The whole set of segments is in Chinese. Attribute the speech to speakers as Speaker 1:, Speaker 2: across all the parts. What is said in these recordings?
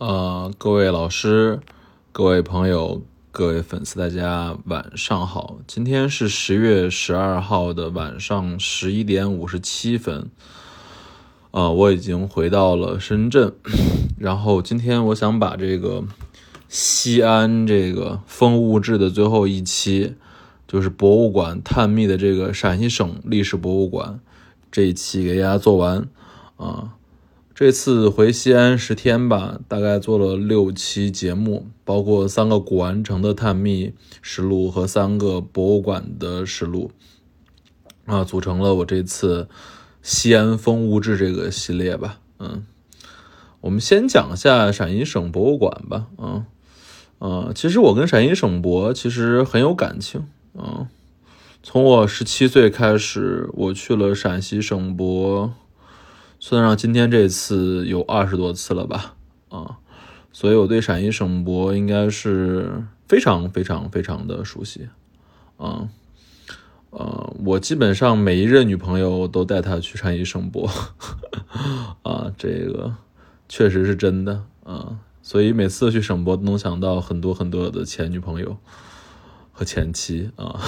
Speaker 1: 呃，各位老师、各位朋友、各位粉丝，大家晚上好。今天是十月十二号的晚上十一点五十七分。呃，我已经回到了深圳，然后今天我想把这个西安这个风物志的最后一期，就是博物馆探秘的这个陕西省历史博物馆这一期给大家做完啊。这次回西安十天吧，大概做了六期节目，包括三个古玩城的探秘实录和三个博物馆的实录，啊，组成了我这次西安风物志这个系列吧。嗯，我们先讲一下陕西省博物馆吧。嗯，呃，其实我跟陕西省博其实很有感情。嗯，从我十七岁开始，我去了陕西省博。算上今天这次有二十多次了吧，啊，所以我对陕西省博应该是非常非常非常的熟悉，啊，呃，我基本上每一任女朋友都带她去陕西省博，啊，这个确实是真的，啊，所以每次去省博都能想到很多很多的前女朋友和前妻，啊，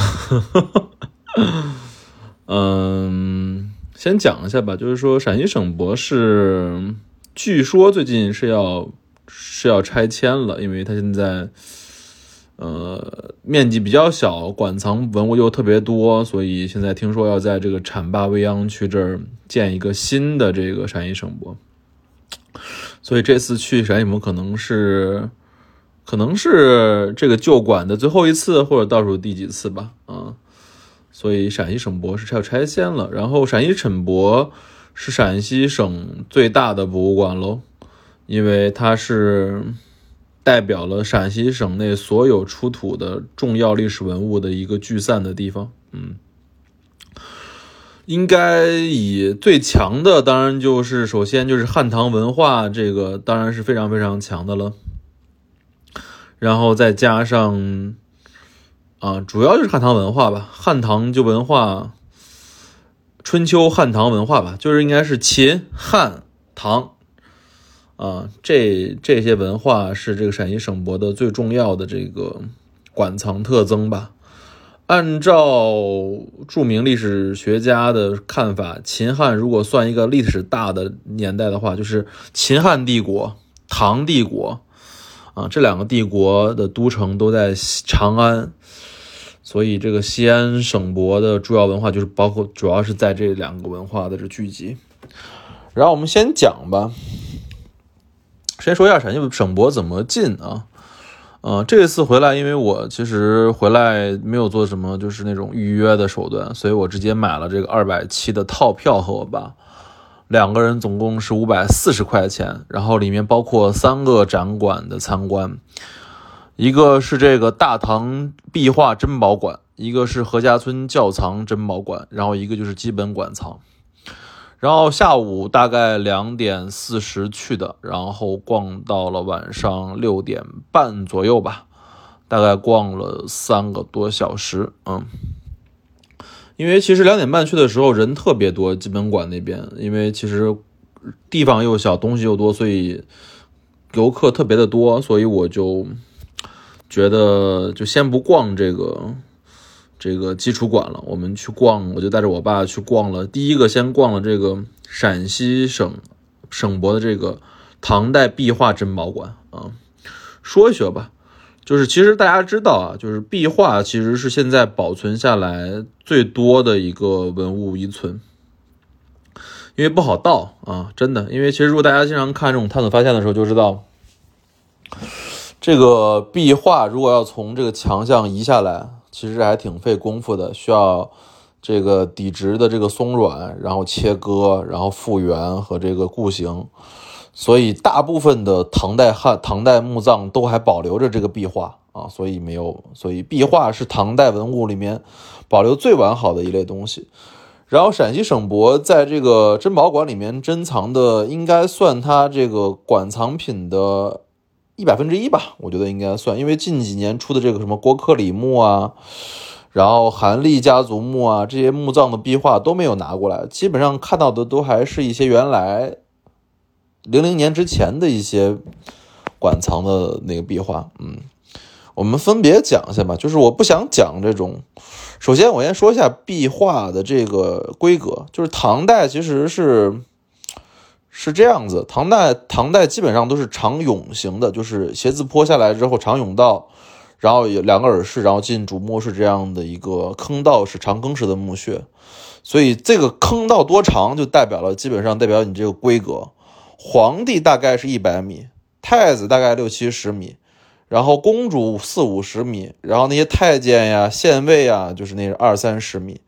Speaker 1: 嗯。先讲一下吧，就是说陕西省博是，据说最近是要是要拆迁了，因为它现在，呃，面积比较小，馆藏文物又特别多，所以现在听说要在这个浐灞未央区这儿建一个新的这个陕西省博，所以这次去陕西博可能是，可能是这个旧馆的最后一次，或者倒数第几次吧，啊。所以陕西省博是要拆迁了，然后陕西省博是陕西省最大的博物馆喽，因为它是代表了陕西省内所有出土的重要历史文物的一个聚散的地方。嗯，应该以最强的，当然就是首先就是汉唐文化，这个当然是非常非常强的了，然后再加上。啊，主要就是汉唐文化吧，汉唐就文化，春秋汉唐文化吧，就是应该是秦汉唐，啊，这这些文化是这个陕西省博的最重要的这个馆藏特征吧。按照著名历史学家的看法，秦汉如果算一个历史大的年代的话，就是秦汉帝国、唐帝国，啊，这两个帝国的都城都在长安。所以，这个西安省博的主要文化就是包括，主要是在这两个文化的这聚集。然后我们先讲吧，先说一下陕西省博怎么进啊？呃，这次回来，因为我其实回来没有做什么，就是那种预约的手段，所以我直接买了这个二百七的套票和我爸，两个人总共是五百四十块钱，然后里面包括三个展馆的参观。一个是这个大唐壁画珍宝馆，一个是何家村窖藏珍宝馆，然后一个就是基本馆藏。然后下午大概两点四十去的，然后逛到了晚上六点半左右吧，大概逛了三个多小时。嗯，因为其实两点半去的时候人特别多，基本馆那边，因为其实地方又小，东西又多，所以游客特别的多，所以我就。觉得就先不逛这个这个基础馆了，我们去逛，我就带着我爸去逛了。第一个先逛了这个陕西省省博的这个唐代壁画珍宝馆啊。说一说吧，就是其实大家知道啊，就是壁画其实是现在保存下来最多的一个文物遗存，因为不好盗啊，真的。因为其实如果大家经常看这种探索发现的时候，就知道。这个壁画如果要从这个墙上移下来，其实还挺费功夫的，需要这个底直的这个松软，然后切割，然后复原和这个固形。所以大部分的唐代汉唐代墓葬都还保留着这个壁画啊，所以没有，所以壁画是唐代文物里面保留最完好的一类东西。然后陕西省博在这个珍宝馆里面珍藏的，应该算它这个馆藏品的。一百分之一吧，我觉得应该算，因为近几年出的这个什么郭克里墓啊，然后韩立家族墓啊，这些墓葬的壁画都没有拿过来，基本上看到的都还是一些原来零零年之前的一些馆藏的那个壁画，嗯，我们分别讲一下吧。就是我不想讲这种，首先我先说一下壁画的这个规格，就是唐代其实是是这样子，唐代唐代基本上都是长甬形的，就是斜字坡下来之后长甬道，然后有两个耳室，然后进主墓室这样的一个坑道，是长坑式的墓穴。所以这个坑道多长，就代表了基本上代表你这个规格。皇帝大概是一百米，太子大概六七十米，然后公主四五十米，然后那些太监呀、县尉呀，就是那二三十米。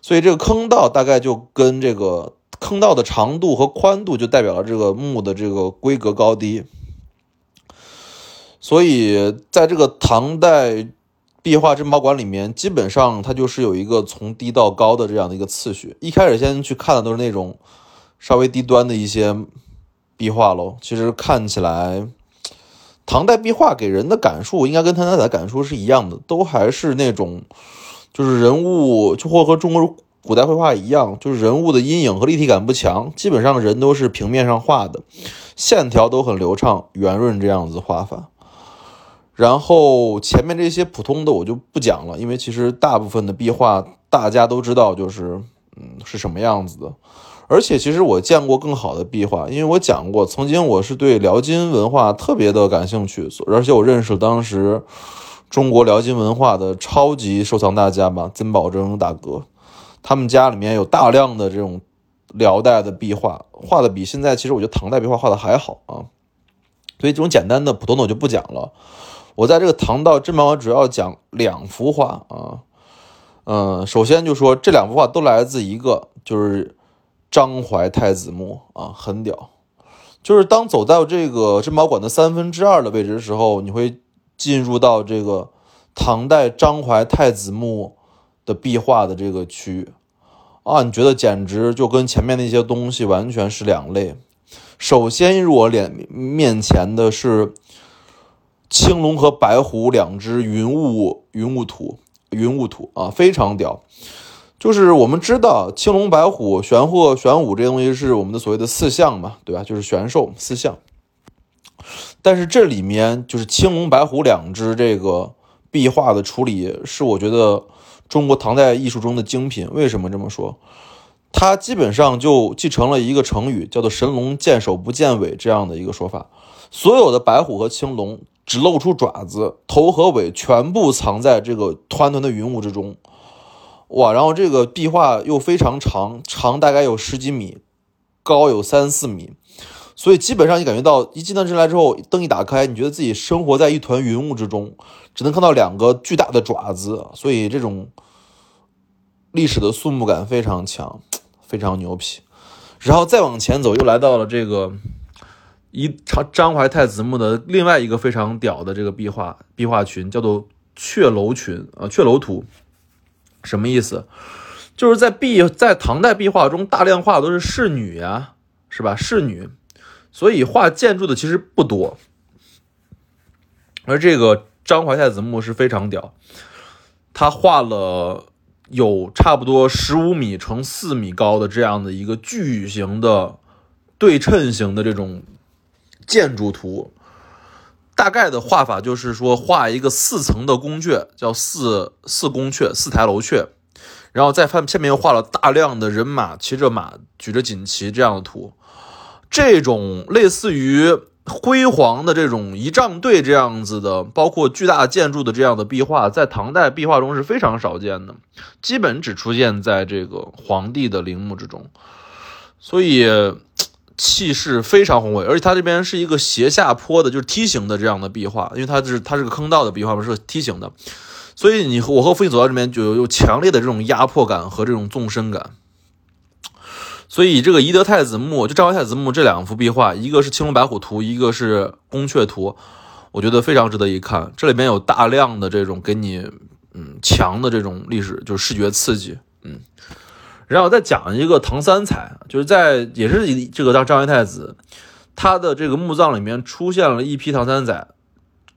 Speaker 1: 所以这个坑道大概就跟这个坑道的长度和宽度，就代表了这个墓的这个规格高低。所以在这个唐代。壁画珍宝馆里面，基本上它就是有一个从低到高的这样的一个次序。一开始先去看的都是那种稍微低端的一些壁画喽。其实看起来，唐代壁画给人的感受应该跟唐代的感受是一样的，都还是那种就是人物，就或和中国古代绘画一样，就是人物的阴影和立体感不强，基本上人都是平面上画的，线条都很流畅、圆润这样子画法。然后前面这些普通的我就不讲了，因为其实大部分的壁画大家都知道，就是嗯是什么样子的。而且其实我见过更好的壁画，因为我讲过，曾经我是对辽金文化特别的感兴趣，而且我认识当时中国辽金文化的超级收藏大家吧，曾宝征大哥，他们家里面有大量的这种辽代的壁画，画的比现在其实我觉得唐代壁画画的还好啊。所以这种简单的普通的我就不讲了。我在这个唐道珍宝馆主要讲两幅画啊，嗯，首先就说这两幅画都来自一个，就是张怀太子墓啊，很屌。就是当走到这个珍宝馆的三分之二的位置的时候，你会进入到这个唐代张怀太子墓的壁画的这个区域啊，你觉得简直就跟前面那些东西完全是两类。首先入我脸面前的是。青龙和白虎两只云雾云雾图，云雾图啊，非常屌。就是我们知道青龙白虎玄鹤玄武这些东西是我们的所谓的四象嘛，对吧？就是玄兽四象。但是这里面就是青龙白虎两只这个壁画的处理，是我觉得中国唐代艺术中的精品。为什么这么说？它基本上就继承了一个成语，叫做“神龙见首不见尾”这样的一个说法。所有的白虎和青龙。只露出爪子，头和尾全部藏在这个团团的云雾之中，哇！然后这个壁画又非常长，长大概有十几米，高有三四米，所以基本上你感觉到一进到这来之后，灯一打开，你觉得自己生活在一团云雾之中，只能看到两个巨大的爪子，所以这种历史的肃穆感非常强，非常牛皮。然后再往前走，又来到了这个。一张张怀太子墓的另外一个非常屌的这个壁画壁画群叫做雀楼群啊，雀楼图什么意思？就是在壁在唐代壁画中，大量画的都是侍女呀，是吧？侍女，所以画建筑的其实不多。而这个张怀太子墓是非常屌，他画了有差不多十五米乘四米高的这样的一个巨型的对称型的这种。建筑图大概的画法就是说，画一个四层的宫阙，叫四四宫阙、四台楼阙，然后在下面又画了大量的人马骑着马、举着锦旗这样的图。这种类似于辉煌的这种仪仗队这样子的，包括巨大建筑的这样的壁画，在唐代壁画中是非常少见的，基本只出现在这个皇帝的陵墓之中，所以。气势非常宏伟，而且它这边是一个斜下坡的，就是梯形的这样的壁画，因为它是它是个坑道的壁画嘛，是梯形的，所以你和我和父亲走到这边就有强烈的这种压迫感和这种纵深感。所以这个宜德太子墓，就张怀太子墓这两幅壁画，一个是青龙白虎图，一个是宫阙图，我觉得非常值得一看。这里面有大量的这种给你嗯强的这种历史，就是视觉刺激，嗯。然后再讲一个唐三彩，就是在也是这个张张怀太子，他的这个墓葬里面出现了一批唐三彩，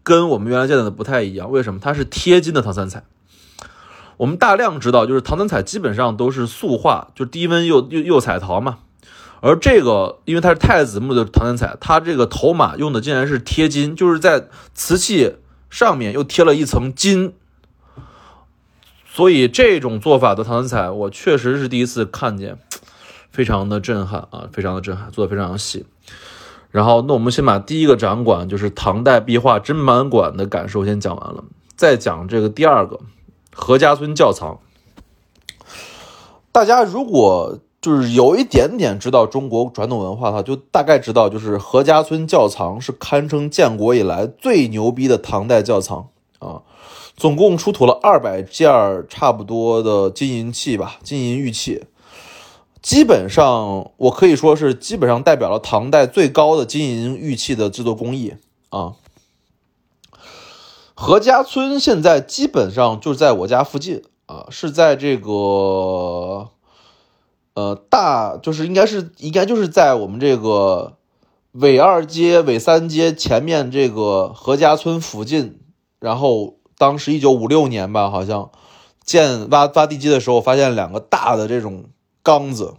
Speaker 1: 跟我们原来见到的不太一样。为什么？它是贴金的唐三彩。我们大量知道，就是唐三彩基本上都是素画，就低温釉釉釉彩陶嘛。而这个，因为它是太子墓的唐三彩，它这个头马用的竟然是贴金，就是在瓷器上面又贴了一层金。所以这种做法的唐三彩，我确实是第一次看见，非常的震撼啊，非常的震撼，做的非常细。然后，那我们先把第一个展馆，就是唐代壁画珍满馆的感受先讲完了，再讲这个第二个何家村窖藏。大家如果就是有一点点知道中国传统文化的话，就大概知道，就是何家村窖藏是堪称建国以来最牛逼的唐代窖藏啊。总共出土了二百件差不多的金银器吧，金银玉器，基本上我可以说是基本上代表了唐代最高的金银玉器的制作工艺啊。何家村现在基本上就在我家附近啊，是在这个呃大，就是应该是应该就是在我们这个纬二街、纬三街前面这个何家村附近，然后。当时一九五六年吧，好像建挖挖地基的时候，发现两个大的这种缸子，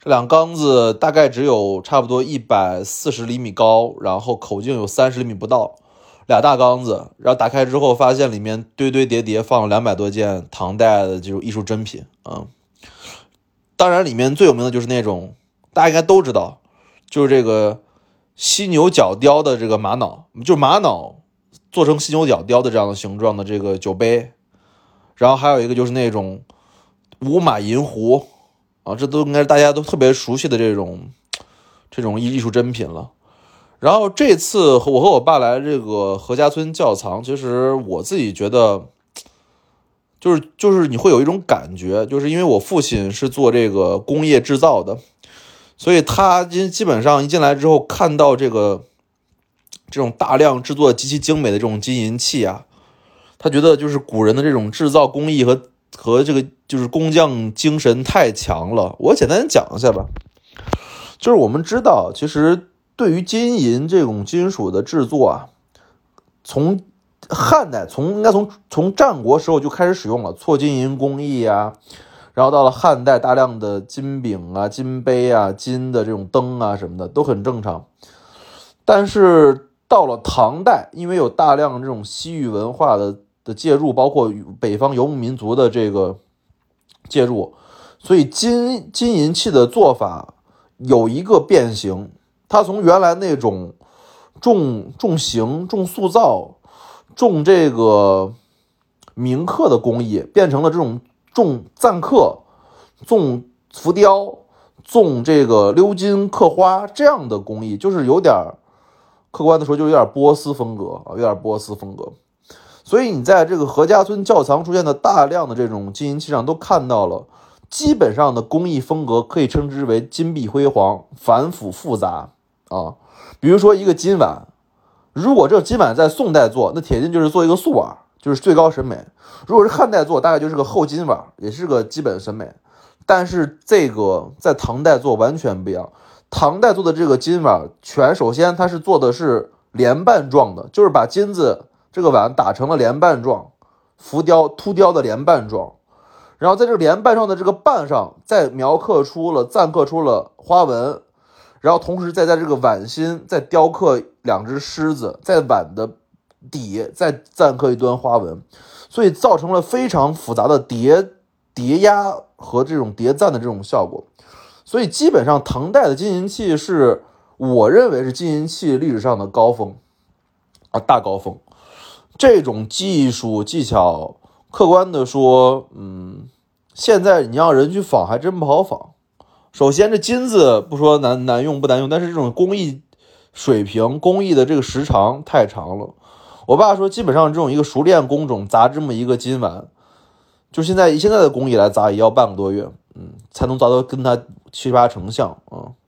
Speaker 1: 这两缸子大概只有差不多一百四十厘米高，然后口径有三十厘米不到，俩大缸子，然后打开之后，发现里面堆堆叠叠放了两百多件唐代的这种艺术珍品啊。当然，里面最有名的就是那种大家应该都知道，就是这个犀牛角雕的这个玛瑙，就玛瑙。做成犀牛角雕的这样的形状的这个酒杯，然后还有一个就是那种五马银壶啊，这都应该是大家都特别熟悉的这种这种艺艺术珍品了。然后这次我和我爸来这个何家村窖藏，其实我自己觉得，就是就是你会有一种感觉，就是因为我父亲是做这个工业制造的，所以他基基本上一进来之后看到这个。这种大量制作极其精美的这种金银器啊，他觉得就是古人的这种制造工艺和和这个就是工匠精神太强了。我简单讲一下吧，就是我们知道，其实对于金银这种金属的制作啊，从汉代从应该从从战国时候就开始使用了错金银工艺啊，然后到了汉代，大量的金饼啊、金杯啊、金的这种灯啊什么的都很正常，但是。到了唐代，因为有大量这种西域文化的的介入，包括北方游牧民族的这个介入，所以金金银器的做法有一个变形。它从原来那种重重形、重塑造、重这个铭刻的工艺，变成了这种重錾刻、重浮雕、重这个鎏金刻花这样的工艺，就是有点。客观的说，就有点波斯风格啊，有点波斯风格。所以你在这个何家村窖藏出现的大量的这种金银器上，都看到了基本上的工艺风格，可以称之为金碧辉煌、繁复复杂啊。比如说一个金碗，如果这个金碗在宋代做，那铁定就是做一个素碗，就是最高审美；如果是汉代做，大概就是个厚金碗，也是个基本审美。但是这个在唐代做完全不一样。唐代做的这个金碗全，首先它是做的是莲瓣状的，就是把金子这个碗打成了莲瓣状，浮雕凸雕的莲瓣状，然后在这个莲瓣状的这个瓣上再描刻出了錾刻出了花纹，然后同时再在这个碗心再雕刻两只狮子，在碗的底再錾刻一段花纹，所以造成了非常复杂的叠叠压和这种叠赞的这种效果。所以基本上，唐代的金银器是我认为是金银器历史上的高峰啊，大高峰。这种技术技巧，客观的说，嗯，现在你让人去仿，还真不好仿。首先，这金子不说难难用不难用，但是这种工艺水平、工艺的这个时长太长了。我爸说，基本上这种一个熟练工种砸这么一个金碗，就现在以现在的工艺来砸，也要半个多月。嗯，才能砸到跟它七八成像啊，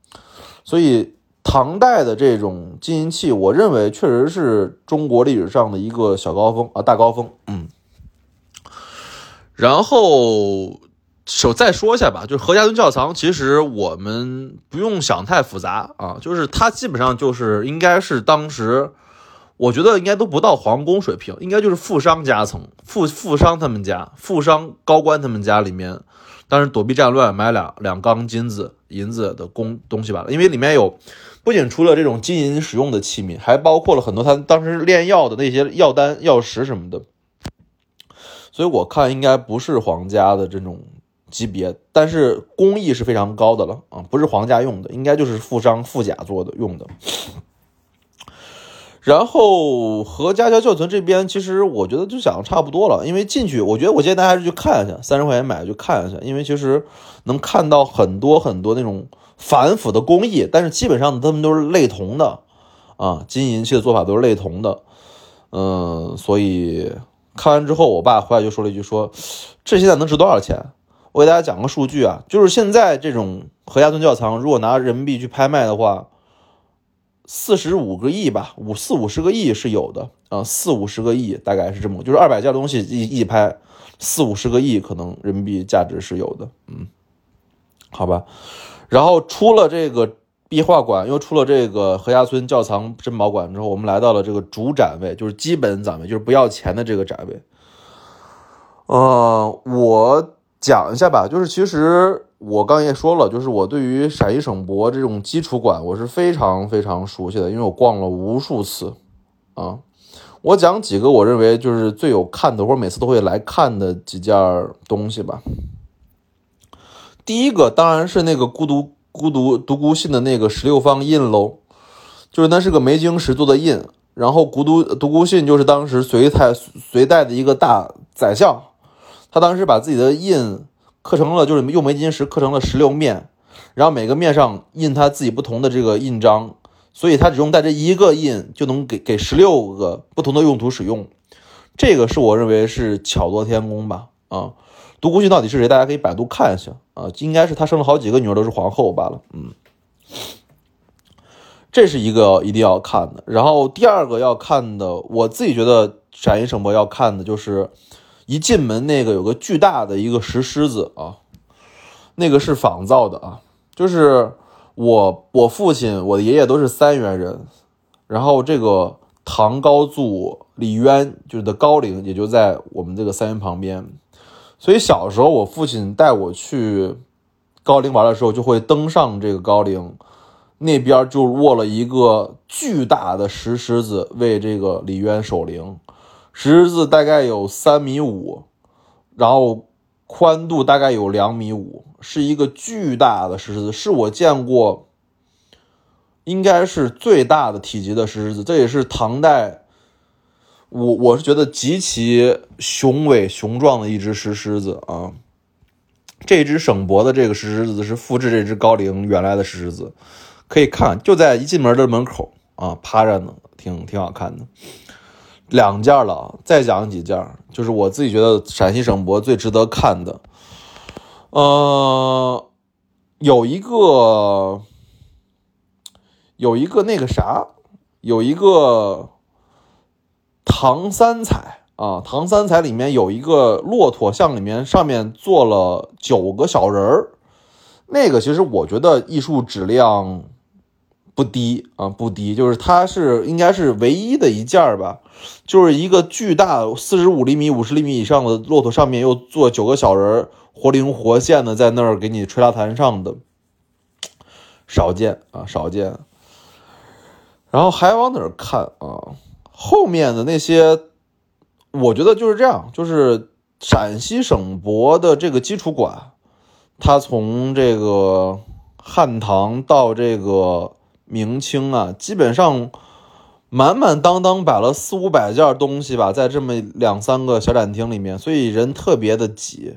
Speaker 1: 所以唐代的这种金银器，我认为确实是中国历史上的一个小高峰啊，大高峰。嗯，然后首再说一下吧，就是何家村窖藏，其实我们不用想太复杂啊，就是它基本上就是应该是当时，我觉得应该都不到皇宫水平，应该就是富商夹层，富富商他们家，富商高官他们家里面。当时躲避战乱买两两缸金子银子的工东西吧，因为里面有不仅除了这种金银使用的器皿，还包括了很多他当时炼药的那些药丹药石什么的，所以我看应该不是皇家的这种级别，但是工艺是非常高的了啊，不是皇家用的，应该就是富商富甲做的用的。然后和家教教存这边，其实我觉得就想差不多了。因为进去，我觉得我建议大家还是去看一下，三十块钱买去看一下。因为其实能看到很多很多那种繁复的工艺，但是基本上他们都是类同的啊，金银器的做法都是类同的。嗯，所以看完之后，我爸回来就说了一句：“说这现在能值多少钱？”我给大家讲个数据啊，就是现在这种何家村窖藏，如果拿人民币去拍卖的话。四十五个亿吧，五四五十个亿是有的啊，四五十个亿大概是这么，就是二百件东西一一拍，四五十个亿可能人民币价值是有的，嗯，好吧。然后出了这个壁画馆，又出了这个何家村窖藏珍宝馆之后，我们来到了这个主展位，就是基本展位，就是不要钱的这个展位。呃，我讲一下吧，就是其实。我刚也说了，就是我对于陕西省博这种基础馆，我是非常非常熟悉的，因为我逛了无数次，啊，我讲几个我认为就是最有看的，或者每次都会来看的几件东西吧。第一个当然是那个孤独孤独独孤信的那个十六方印喽，就是那是个梅晶石做的印，然后孤独独孤信就是当时隋太隋代的一个大宰相，他当时把自己的印。刻成了，就是用梅金石刻成了十六面，然后每个面上印他自己不同的这个印章，所以他只用带这一个印就能给给十六个不同的用途使用。这个是我认为是巧夺天工吧？啊，独孤信到底是谁？大家可以百度看一下啊，应该是他生了好几个女儿都是皇后罢了。嗯，这是一个一定要看的。然后第二个要看的，我自己觉得陕西省博要看的就是。一进门，那个有个巨大的一个石狮子啊，那个是仿造的啊，就是我我父亲我的爷爷都是三原人，然后这个唐高祖李渊就是的高陵也就在我们这个三原旁边，所以小时候我父亲带我去高陵玩的时候，就会登上这个高陵，那边就卧了一个巨大的石狮子为这个李渊守灵。石狮子大概有三米五，然后宽度大概有两米五，是一个巨大的石狮子，是我见过应该是最大的体积的石狮子。这也是唐代，我我是觉得极其雄伟雄壮的一只石狮子啊。这只省博的这个石狮子是复制这只高陵原来的石狮子，可以看就在一进门的门口啊，趴着呢，挺挺好看的。两件了，再讲几件，就是我自己觉得陕西省博最值得看的。呃，有一个，有一个那个啥，有一个唐三彩啊，唐三彩里面有一个骆驼像，里面上面坐了九个小人儿，那个其实我觉得艺术质量。不低啊，不低，就是它是应该是唯一的一件吧，就是一个巨大四十五厘米、五十厘米以上的骆驼，上面又做九个小人，活灵活现的在那儿给你吹拉弹唱的，少见啊，少见。然后还往哪儿看啊？后面的那些，我觉得就是这样，就是陕西省博的这个基础馆，它从这个汉唐到这个。明清啊，基本上满满当当摆了四五百件东西吧，在这么两三个小展厅里面，所以人特别的挤。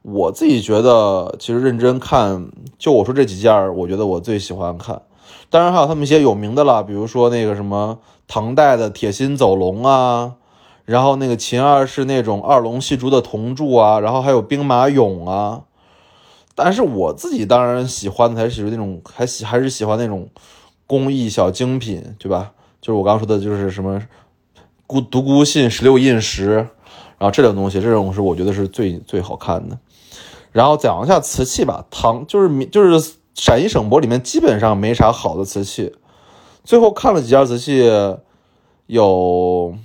Speaker 1: 我自己觉得，其实认真看，就我说这几件，我觉得我最喜欢看。当然还有他们一些有名的了，比如说那个什么唐代的铁心走龙啊，然后那个秦二世那种二龙戏珠的铜柱啊，然后还有兵马俑啊。但是我自己当然喜欢的还是那种，还喜还是喜欢那种工艺小精品，对吧？就是我刚刚说的，就是什么孤独孤信十六印石，然后这种东西，这种是我觉得是最最好看的。然后讲一下瓷器吧，唐就是就是陕西省博里面基本上没啥好的瓷器。最后看了几件瓷器，有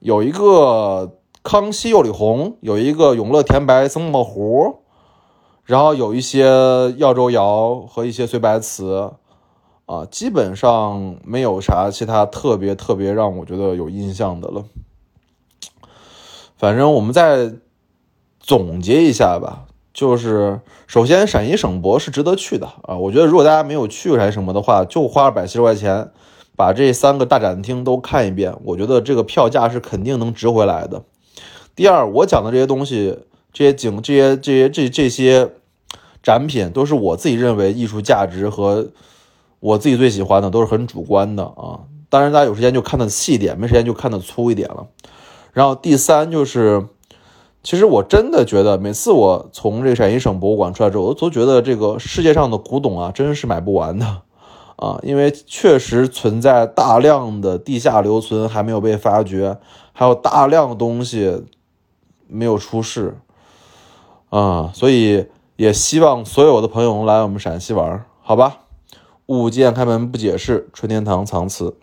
Speaker 1: 有一个康熙釉里红，有一个永乐甜白僧帽壶。然后有一些耀州窑和一些随白瓷，啊，基本上没有啥其他特别特别让我觉得有印象的了。反正我们再总结一下吧，就是首先陕西省博是值得去的啊，我觉得如果大家没有去过陕西省博的话，就花二百七十块钱把这三个大展厅都看一遍，我觉得这个票价是肯定能值回来的。第二，我讲的这些东西。这些景、这些、这些、这这些展品，都是我自己认为艺术价值和我自己最喜欢的，都是很主观的啊。当然，大家有时间就看的细一点，没时间就看的粗一点了。然后第三就是，其实我真的觉得，每次我从这陕西省博物馆出来之后，我都觉得这个世界上的古董啊，真是买不完的啊，因为确实存在大量的地下留存还没有被发掘，还有大量的东西没有出世。啊，所以也希望所有的朋友来我们陕西玩，好吧？物见开门不解释，春天堂藏词。